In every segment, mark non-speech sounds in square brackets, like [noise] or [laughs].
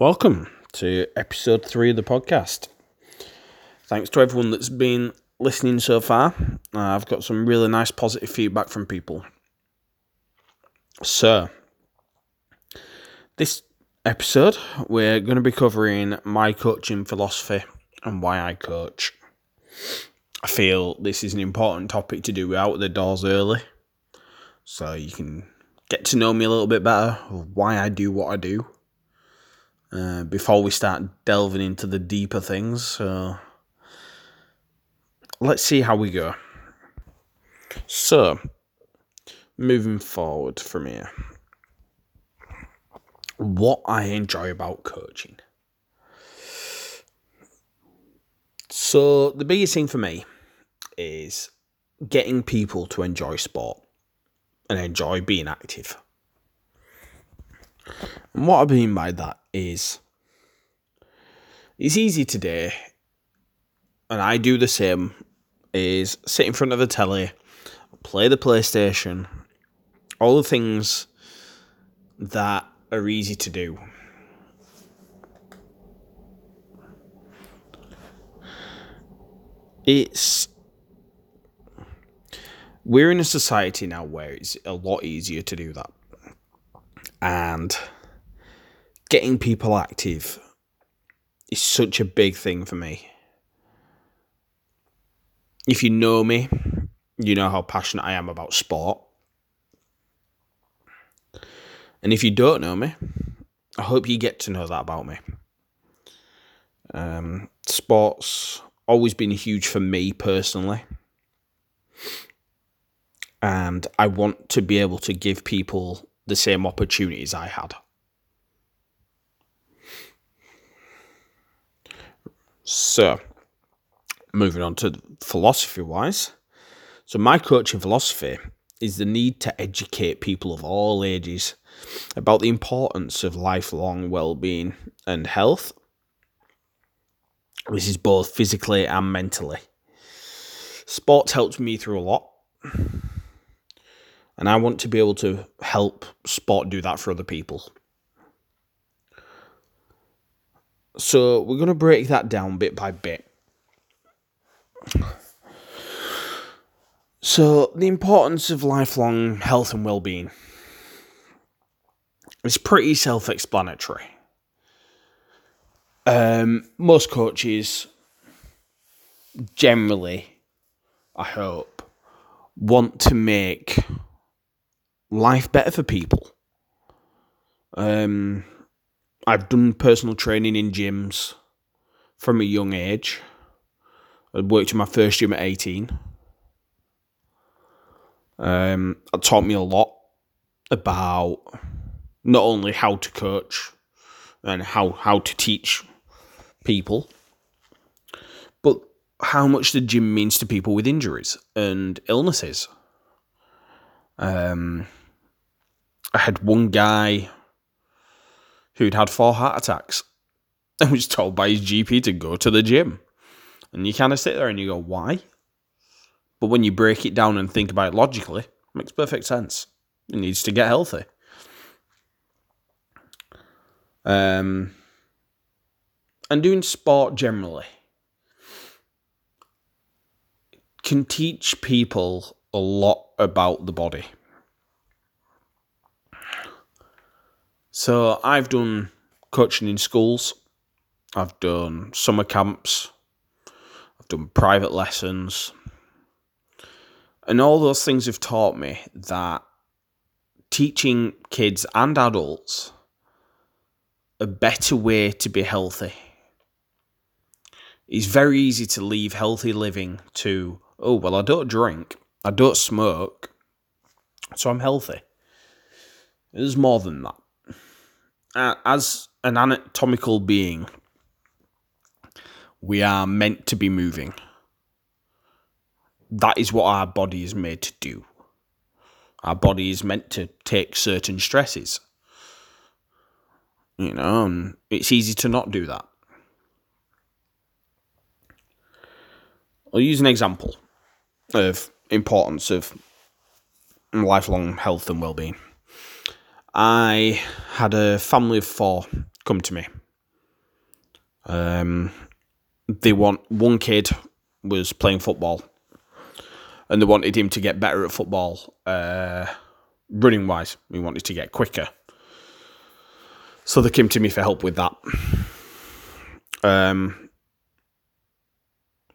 Welcome to episode three of the podcast. Thanks to everyone that's been listening so far. Uh, I've got some really nice positive feedback from people. So, this episode, we're going to be covering my coaching philosophy and why I coach. I feel this is an important topic to do out the doors early so you can get to know me a little bit better, why I do what I do uh, before we start delving into the deeper things. So let's see how we go. So, moving forward from here, what I enjoy about coaching. So, the biggest thing for me is getting people to enjoy sport and enjoy being active. And what I mean by that is it's easy today, and I do the same, is sit in front of the telly, play the PlayStation, all the things that are easy to do. It's we're in a society now where it's a lot easier to do that. And getting people active is such a big thing for me. If you know me, you know how passionate I am about sport. And if you don't know me, I hope you get to know that about me. Um, sports always been huge for me personally. And I want to be able to give people the same opportunities I had. So, moving on to philosophy wise. So, my coaching philosophy is the need to educate people of all ages about the importance of lifelong well being and health. This is both physically and mentally. Sports helps me through a lot. And I want to be able to help sport do that for other people. So we're going to break that down bit by bit. So, the importance of lifelong health and well being is pretty self explanatory. Um, most coaches generally, I hope, want to make life better for people. Um, I've done personal training in gyms from a young age. I worked in my first gym at 18. Um, it taught me a lot about not only how to coach and how, how to teach people, but how much the gym means to people with injuries and illnesses. Um, I had one guy who'd had four heart attacks [laughs] and was told by his GP to go to the gym. And you kind of sit there and you go, why? But when you break it down and think about it logically, it makes perfect sense. He needs to get healthy. Um, and doing sport generally can teach people a lot about the body. So I've done coaching in schools, I've done summer camps, I've done private lessons, and all those things have taught me that teaching kids and adults a better way to be healthy. It's very easy to leave healthy living to, oh, well, I don't drink, I don't smoke, so I'm healthy. There's more than that uh, as an anatomical being, we are meant to be moving. That is what our body is made to do. Our body is meant to take certain stresses. You know, it's easy to not do that. I'll use an example of importance of lifelong health and well-being. I had a family of four come to me Um, they want one kid was playing football, and they wanted him to get better at football, uh, running wise. We wanted to get quicker, so they came to me for help with that. Um,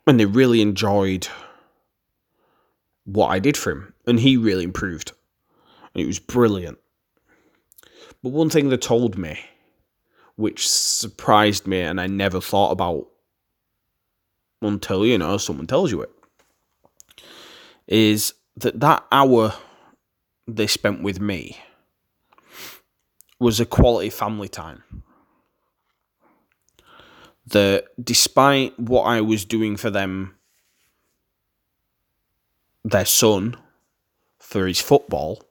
and they really enjoyed what I did for him, and he really improved. And it was brilliant. But one thing they told me, which surprised me and I never thought about until, you know, someone tells you it, is that that hour they spent with me was a quality family time. That despite what I was doing for them, their son, for his football,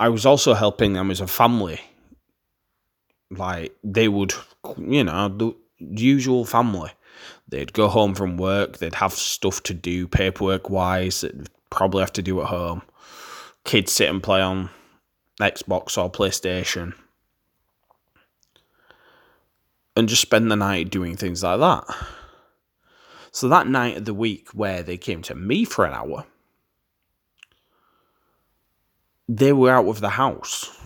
I was also helping them as a family. Like they would, you know, the usual family. They'd go home from work. They'd have stuff to do, paperwork wise. They'd probably have to do at home. Kids sit and play on Xbox or PlayStation, and just spend the night doing things like that. So that night of the week where they came to me for an hour they were out of the house.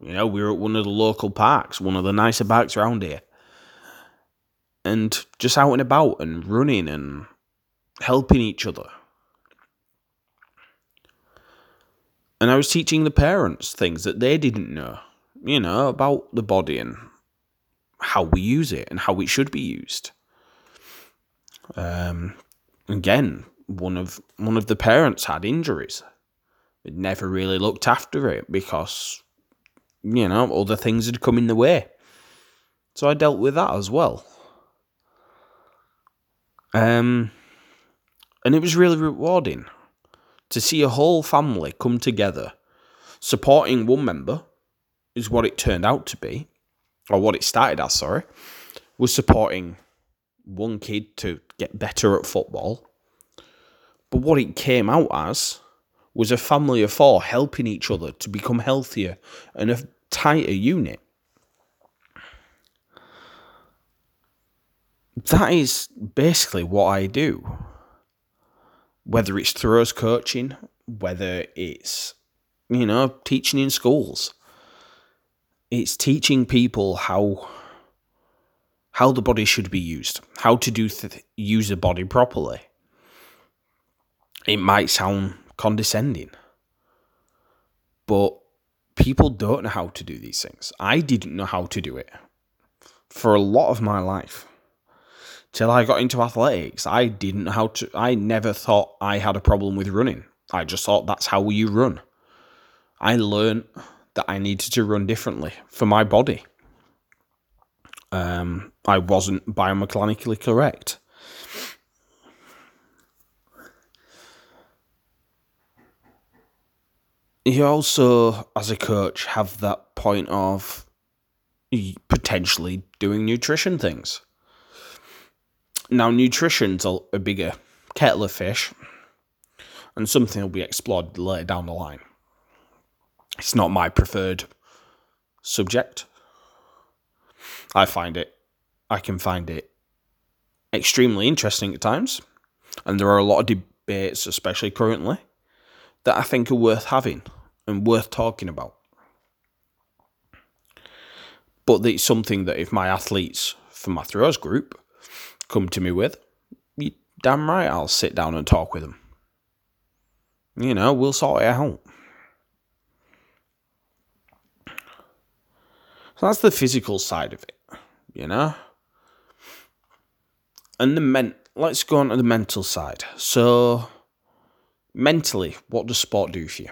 You know, we were at one of the local parks, one of the nicer parks around here. And just out and about and running and helping each other. And I was teaching the parents things that they didn't know, you know, about the body and how we use it and how it should be used. Um, again, one of one of the parents had injuries never really looked after it because, you know, other things had come in the way. So I dealt with that as well. Um, and it was really rewarding to see a whole family come together, supporting one member, is what it turned out to be, or what it started as, sorry, was supporting one kid to get better at football. But what it came out as was a family of four helping each other to become healthier and a tighter unit. That is basically what I do. Whether it's throws coaching, whether it's, you know, teaching in schools. It's teaching people how how the body should be used, how to do th- use the body properly. It might sound condescending. But people don't know how to do these things. I didn't know how to do it for a lot of my life. Till I got into athletics, I didn't know how to. I never thought I had a problem with running. I just thought that's how you run. I learned that I needed to run differently for my body. Um, I wasn't biomechanically correct. You also, as a coach, have that point of potentially doing nutrition things. Now, nutrition's a, a bigger kettle of fish, and something will be explored later down the line. It's not my preferred subject. I find it, I can find it extremely interesting at times, and there are a lot of debates, especially currently, that I think are worth having and worth talking about. But it's something that if my athletes from my throws group come to me with, damn right I'll sit down and talk with them. You know, we'll sort it out. So that's the physical side of it, you know? And the men let's go on to the mental side. So mentally, what does sport do for you?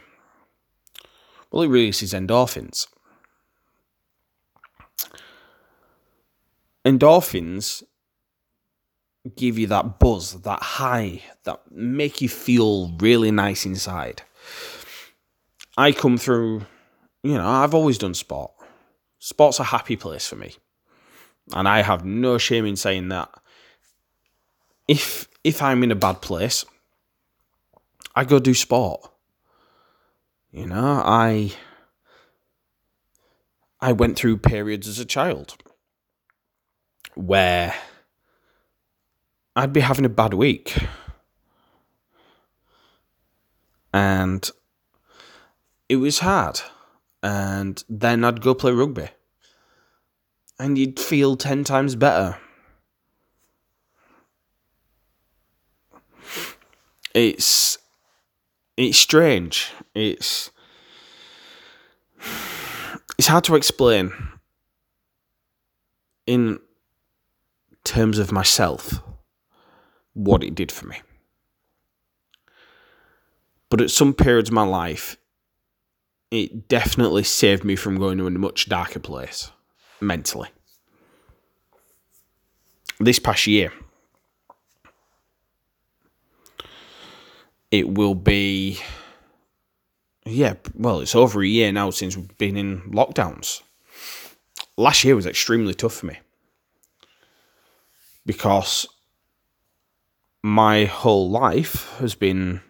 Well, it releases endorphins. Endorphins give you that buzz, that high, that make you feel really nice inside. I come through, you know, I've always done sport. Sport's a happy place for me. And I have no shame in saying that. If if I'm in a bad place, I go do sport. You know, I I went through periods as a child where I'd be having a bad week. And it was hard. And then I'd go play rugby. And you'd feel 10 times better. It's it's strange. It's [sighs] it's hard to explain in terms of myself what it did for me. But at some periods of my life, it definitely saved me from going to a much darker place mentally. This past year, it will be, yeah, well, it's over a year now since we've been in lockdowns. Last year was extremely tough for me because my whole life has been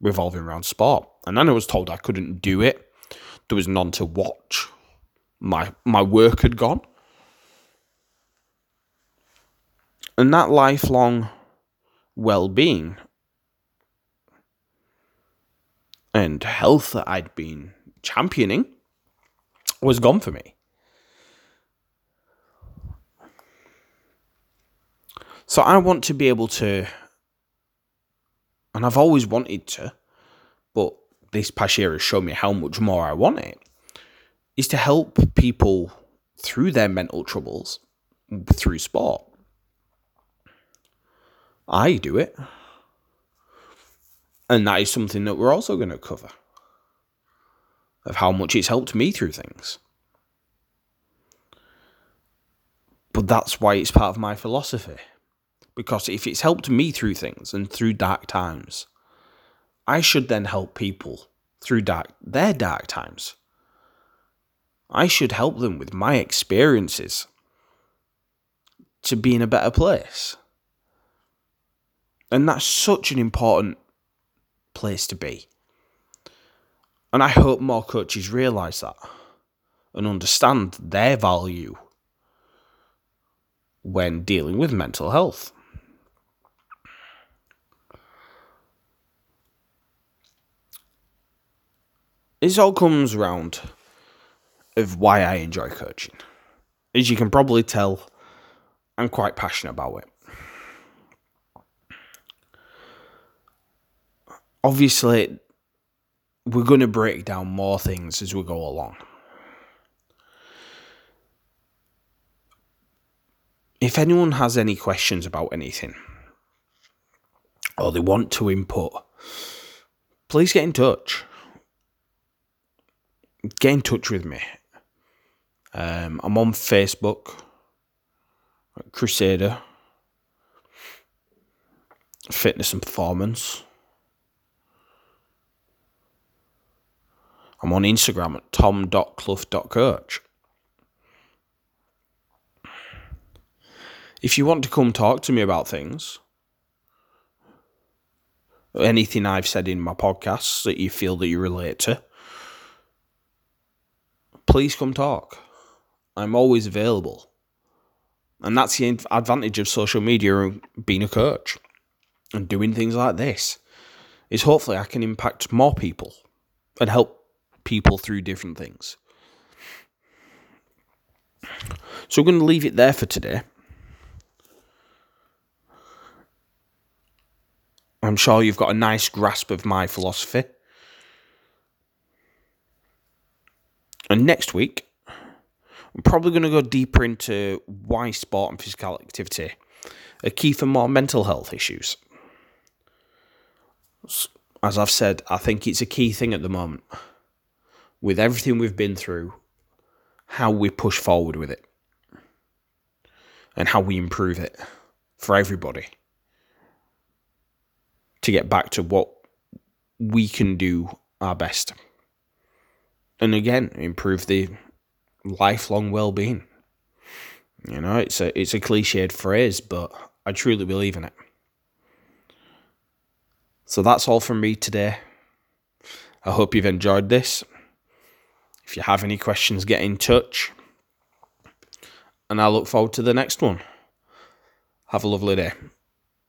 revolving around sport. And then I was told I couldn't do it. There was none to watch. My my work had gone. And that lifelong well being and health that I'd been championing was gone for me. So I want to be able to and I've always wanted to, but this past year has shown me how much more I want it, is to help people through their mental troubles through sport. I do it. And that is something that we're also going to cover of how much it's helped me through things. But that's why it's part of my philosophy because if it's helped me through things and through dark times, I should then help people through dark their dark times. I should help them with my experiences to be in a better place. And that's such an important place to be. And I hope more coaches realise that and understand their value when dealing with mental health. this all comes round of why I enjoy coaching. As you can probably tell, I'm quite passionate about it. Obviously, we're going to break down more things as we go along. If anyone has any questions about anything or they want to input, please get in touch get in touch with me. Um, I'm on Facebook, Crusader Fitness and Performance. I'm on Instagram at tom.clough.coach. If you want to come talk to me about things, anything I've said in my podcasts that you feel that you relate to, please come talk. I'm always available. And that's the advantage of social media and being a coach and doing things like this. Is hopefully I can impact more people and help people through different things. So I'm going to leave it there for today. I'm sure you've got a nice grasp of my philosophy. And next week, I'm probably going to go deeper into why sport and physical activity are key for more mental health issues. As I've said, I think it's a key thing at the moment. With everything we've been through, how we push forward with it and how we improve it for everybody to get back to what we can do our best and again improve the lifelong well-being. You know, it's a it's a cliched phrase, but I truly believe in it. So that's all from me today. I hope you've enjoyed this. If you have any questions, get in touch. And I look forward to the next one. Have a lovely day.